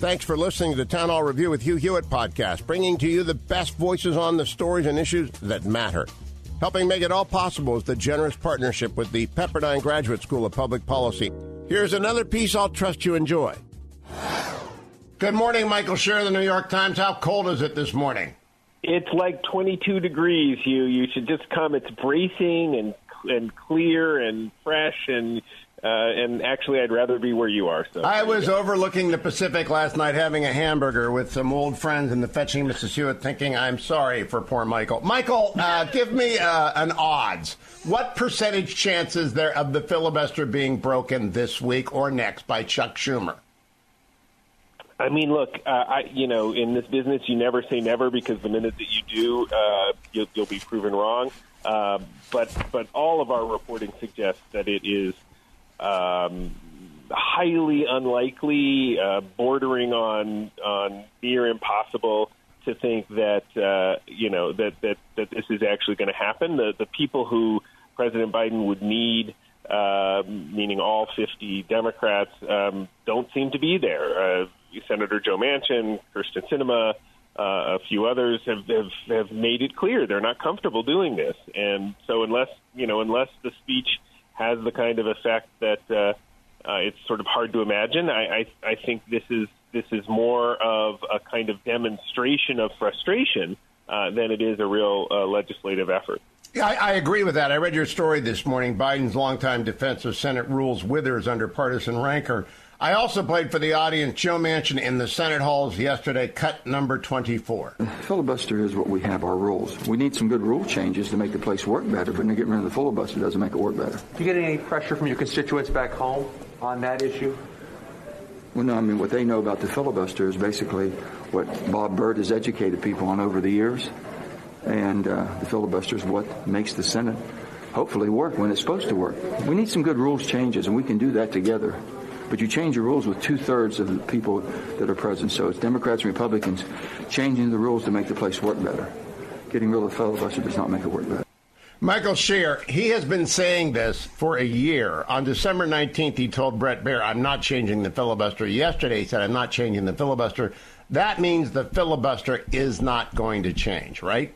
Thanks for listening to the Town Hall Review with Hugh Hewitt podcast, bringing to you the best voices on the stories and issues that matter. Helping make it all possible is the generous partnership with the Pepperdine Graduate School of Public Policy. Here's another piece I'll trust you enjoy. Good morning, Michael Shear, the New York Times. How cold is it this morning? It's like 22 degrees. You you should just come. It's bracing and and clear and fresh and uh, and actually, I'd rather be where you are. So I was overlooking the Pacific last night, having a hamburger with some old friends in the fetching Mrs. Hewitt, thinking I'm sorry for poor Michael. Michael, uh, give me uh, an odds. What percentage chances there of the filibuster being broken this week or next by Chuck Schumer? I mean, look, uh, I you know, in this business, you never say never because the minute that you do, uh, you'll, you'll be proven wrong. Uh, but but all of our reporting suggests that it is um, highly unlikely, uh, bordering on on near impossible to think that uh, you know that that that this is actually going to happen. The the people who President Biden would need, uh, meaning all 50 Democrats, um, don't seem to be there. Uh, Senator Joe Manchin, Kyrsten Sinema, uh, a few others have, have have made it clear they're not comfortable doing this, and so unless you know unless the speech has the kind of effect that uh, uh, it's sort of hard to imagine. I, I, I think this is this is more of a kind of demonstration of frustration uh, than it is a real uh, legislative effort. Yeah, I, I, agree with that. I read your story this morning. Biden's longtime defense of Senate rules withers under partisan rancor. I also played for the audience Joe Manchin in the Senate halls yesterday, cut number 24. Filibuster is what we have, our rules. We need some good rule changes to make the place work better, but getting rid of the filibuster doesn't make it work better. Do you get any pressure from your constituents back home on that issue? Well, no, I mean, what they know about the filibuster is basically what Bob Byrd has educated people on over the years. And uh, the filibuster is what makes the Senate hopefully work when it's supposed to work. We need some good rules changes, and we can do that together. But you change the rules with two thirds of the people that are present. So it's Democrats and Republicans changing the rules to make the place work better. Getting rid of the filibuster does not make it work better. Michael Shear, he has been saying this for a year. On December 19th, he told Bret Baier, I'm not changing the filibuster. Yesterday, he said, I'm not changing the filibuster. That means the filibuster is not going to change, right?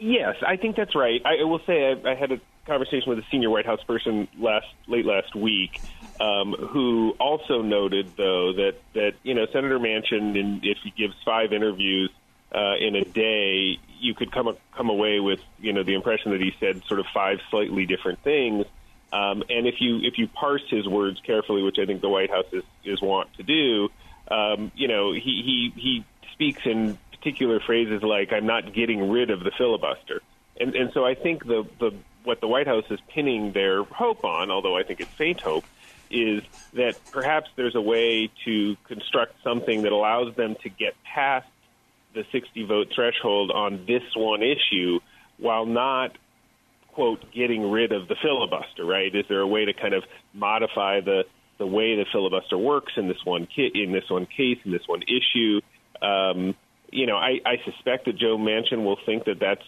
Yes, I think that's right. I will say I, I had a conversation with a senior White House person last late last week, um, who also noted though that that you know Senator Manchin, in, if he gives five interviews uh, in a day, you could come come away with you know the impression that he said sort of five slightly different things. Um, and if you if you parse his words carefully, which I think the White House is, is want to do, um, you know he he he speaks in particular phrases like "I'm not getting rid of the filibuster," and and so I think the the what the White House is pinning their hope on, although I think it's faint hope, is that perhaps there's a way to construct something that allows them to get past the 60 vote threshold on this one issue while not quote getting rid of the filibuster right? Is there a way to kind of modify the the way the filibuster works in this one ki- in this one case in this one issue? Um, you know I, I suspect that Joe Manchin will think that that's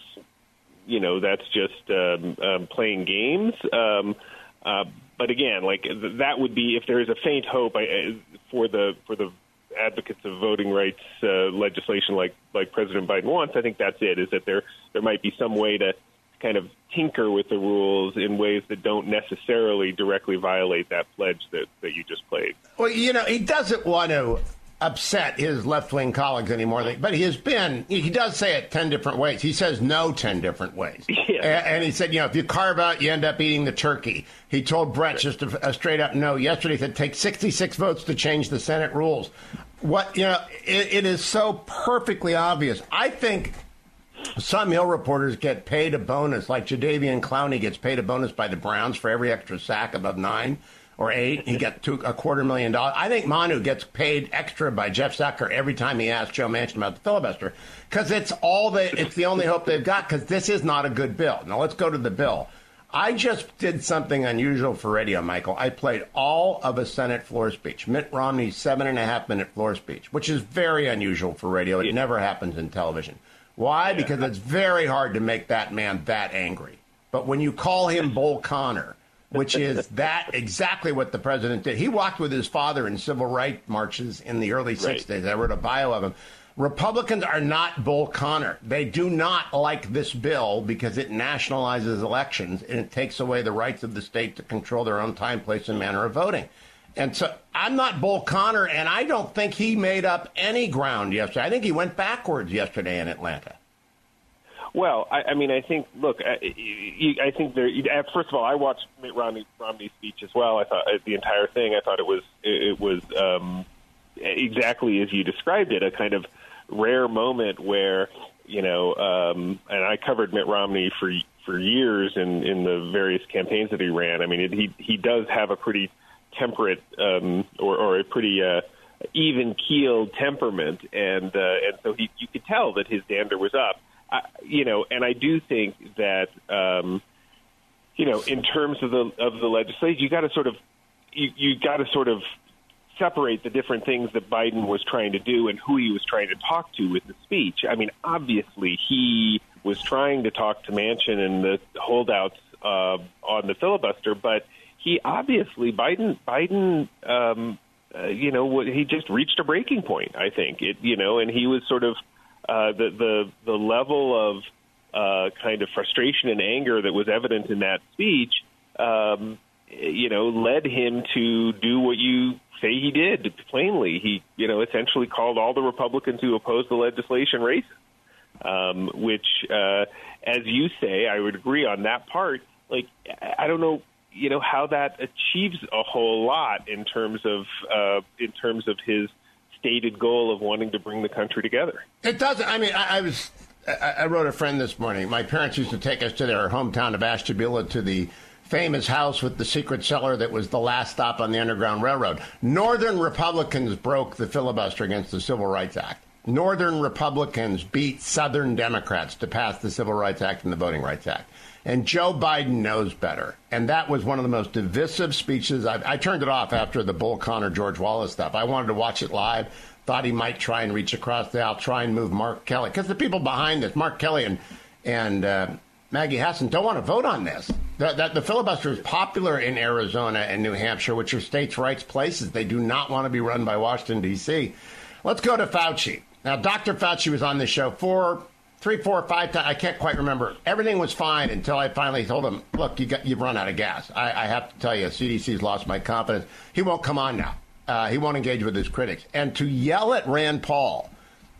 you know that's just um, um, playing games. Um, uh, but again, like that would be if there is a faint hope I, for the for the advocates of voting rights uh, legislation like like President Biden wants. I think that's it. Is that there there might be some way to kind of tinker with the rules in ways that don't necessarily directly violate that pledge that, that you just played. Well, you know, he doesn't want to upset his left wing colleagues anymore. But he has been, he does say it 10 different ways. He says no 10 different ways. Yeah. And, he said, you know, if you carve out, you end up eating the turkey. He told Bret just a, a straight up no yesterday. He said, take 66 votes to change the Senate rules. What, you know, it, it is so perfectly obvious. I think some Hill reporters get paid a bonus, like Jadeveon Clowney gets paid a bonus by the Browns for every extra sack above nine or eight. He got two, a quarter million dollars. I think Manu gets paid extra by Jeff Zucker every time he asks Joe Manchin about the filibuster because it's all the it's the only hope they've got because this is not a good bill. Now let's go to the bill. I just did something unusual for radio, Michael. I played all of a Senate floor speech, Mitt Romney's seven and a half minute floor speech, which is very unusual for radio. It never happens in television. Why? Because it's very hard to make that man that angry. But when you call him Bull Connor, which is that exactly what the president did. He walked with his father in civil rights marches in the early right. 60s. I wrote a bio of him. Republicans are not Bull Connor. They do not like this bill because it nationalizes elections and it takes away the rights of the state to control their own time, place, and manner of voting. And so I'm not Bull Connor, and I don't think he made up any ground yesterday. I think he went backwards yesterday in Atlanta. Well, I, I mean, I think. Look, I, I think there. First of all, I watched Mitt Romney, Romney's speech as well. I thought uh, the entire thing. I thought it was it was um, exactly as you described it, a kind of rare moment where you know, um, and I covered Mitt Romney for for years in in the various campaigns that he ran. I mean, it, he he does have a pretty temperate um, or, or a pretty uh, even keeled temperament, and uh, and so he you could tell that his dander was up I, you know, and I do think that, um, you know, in terms of the of the legislation, you got to sort of you, you got to sort of separate the different things that Biden was trying to do and who he was trying to talk to with the speech. I mean, obviously, he was trying to talk to Manchin and the holdouts uh, on the filibuster, but he obviously Biden Biden. Um, uh, you know, he just reached a breaking point. I think it, you know, and he was sort of uh, the the the level of uh, kind of frustration and anger that was evident in that speech, um, you know, led him to do what you say he did. Plainly, he you know essentially called all the Republicans who opposed the legislation racist. Um, which, uh, as you say, I would agree on that part. Like, I don't know, you know, how that achieves a whole lot in terms of uh, in terms of his stated goal of wanting to bring the country together. It doesn't. I mean, I, I was. I, I wrote a friend this morning. My parents used to take us to their hometown of Ashtabula to the famous house with the secret cellar that was the last stop on the Underground Railroad. Northern Republicans broke the filibuster against the Civil Rights Act. Northern Republicans beat Southern Democrats to pass the Civil Rights Act and the Voting Rights Act. And Joe Biden knows better. And that was one of the most divisive speeches. I, I turned it off after the Bull Connor George Wallace stuff. I wanted to watch it live. Thought he might try and reach across the aisle, try and move Mark Kelly. Because the people behind this, Mark Kelly and, and uh, Maggie Hassan, don't want to vote on this. The, the, the filibuster is popular in Arizona and New Hampshire, which are states' rights places. They do not want to be run by Washington, D.C. Let's go to Fauci. Now, Dr. Fauci was on this show for three, four, five times. I can't quite remember. Everything was fine until I finally told him, "Look, you got you've run out of gas. I, I have to tell you, CDC's lost my confidence. He won't come on now. Uh, he won't engage with his critics." And to yell at Rand Paul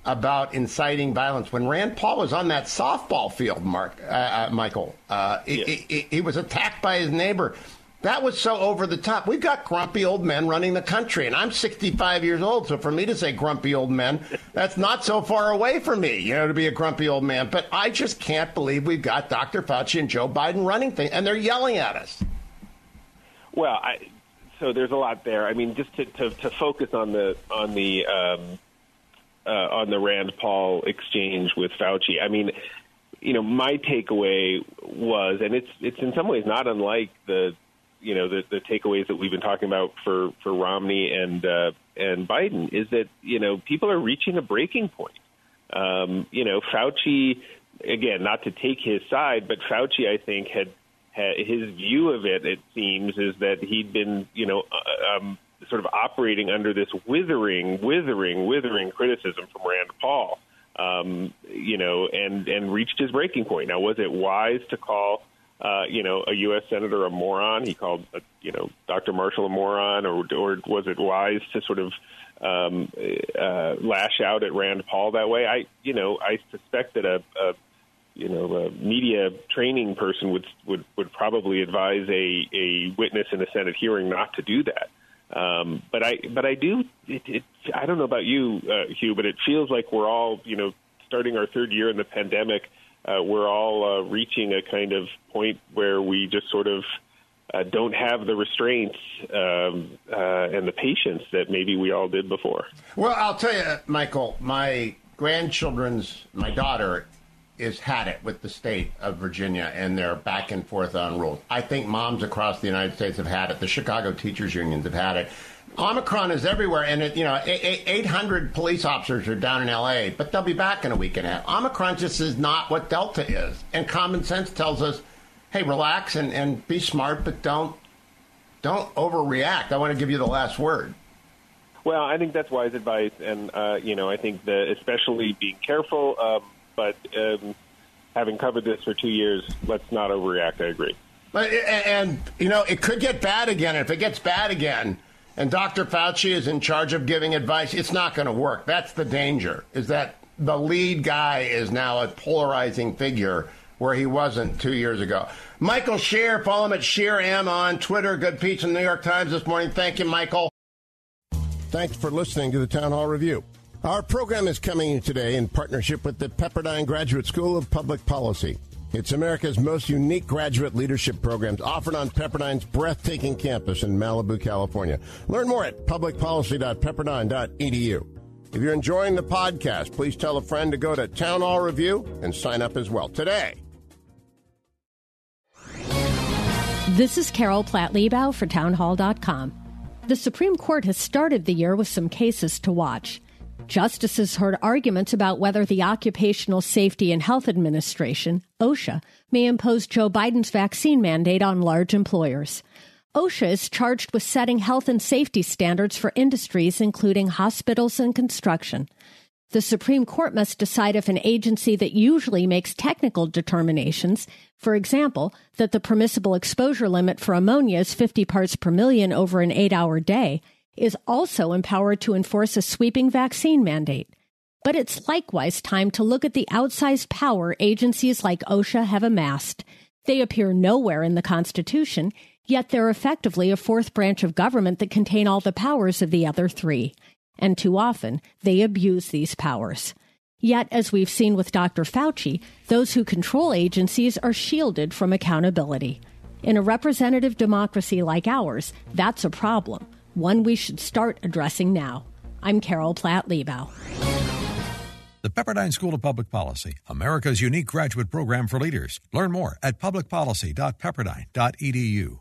about inciting violence when Rand Paul was on that softball field, Mark uh, uh, Michael, uh, yeah. he, he, he was attacked by his neighbor that was so over the top. We've got grumpy old men running the country, and I'm 65 years old, so for me to say grumpy old men, that's not so far away from me, you know, to be a grumpy old man. But I just can't believe we've got Dr. Fauci and Joe Biden running things, and they're yelling at us. Well, I, so there's a lot there. I mean, just to, to, to focus on the on the um, uh, on the Rand Paul exchange with Fauci. I mean, you know, my takeaway was, and it's it's in some ways not unlike the you know the, the takeaways that we've been talking about for for Romney and uh, and Biden is that you know people are reaching a breaking point. Um, you know, Fauci again, not to take his side, but Fauci, I think, had, had his view of it. It seems is that he'd been you know uh, um, sort of operating under this withering, withering, withering criticism from Rand Paul. Um, you know, and and reached his breaking point. Now, was it wise to call? Uh, you know, a U.S. senator a moron. He called, uh, you know, Dr. Marshall a moron, or, or was it wise to sort of um, uh, lash out at Rand Paul that way? I, you know, I suspect that a, a you know, a media training person would would would probably advise a a witness in a Senate hearing not to do that. Um, but I but I do. It, it, I don't know about you, uh, Hugh, but it feels like we're all, you know, starting our third year in the pandemic uh, we're all uh, reaching a kind of point where we just sort of uh, don't have the restraints um, uh, and the patience that maybe we all did before. Well, I'll tell you, Michael, my grandchildren's, my daughter is had it with the state of Virginia and their back and forth on rules. I think moms across the United States have had it. The Chicago teachers unions have had it. Omicron is everywhere, and it, you know, 800 police officers are down in LA, but they'll be back in a week and a half. Omicron just is not what Delta is, and common sense tells us, hey, relax and, and be smart, but don't don't overreact. I want to give you the last word. Well, I think that's wise advice, and uh, you know, I think that especially being careful. Um, but um, having covered this for two years, let's not overreact. I agree. But and, and you know, it could get bad again. If it gets bad again, and Dr. Fauci is in charge of giving advice, it's not going to work. That's the danger. Is that the lead guy is now a polarizing figure where he wasn't two years ago. Michael Shear, follow him at Shear M on Twitter. Good piece in the New York Times this morning. Thank you, Michael. Thanks for listening to the Town Hall Review. Our program is coming today in partnership with the Pepperdine Graduate School of Public Policy. It's America's most unique graduate leadership programs offered on Pepperdine's breathtaking campus in Malibu, California. Learn more at publicpolicy.pepperdine.edu. If you're enjoying the podcast, please tell a friend to go to Town Hall Review and sign up as well today. This is Carol Platt Liebau for townhall.com. The Supreme Court has started the year with some cases to watch. Justices heard arguments about whether the Occupational Safety and Health Administration, OSHA, may impose Joe Biden's vaccine mandate on large employers. OSHA is charged with setting health and safety standards for industries including hospitals and construction. The Supreme Court must decide if an agency that usually makes technical determinations, for example, that the permissible exposure limit for ammonia is 50 parts per million over an eight hour day, is also empowered to enforce a sweeping vaccine mandate. But it's likewise time to look at the outsized power agencies like OSHA have amassed. They appear nowhere in the Constitution, yet they're effectively a fourth branch of government that contain all the powers of the other three. And too often, they abuse these powers. Yet, as we've seen with Dr. Fauci, those who control agencies are shielded from accountability. In a representative democracy like ours, that's a problem one we should start addressing now. I'm Carol Platt Liebau. The Pepperdine School of Public Policy, America's unique graduate program for leaders. Learn more at publicpolicy.pepperdine.edu.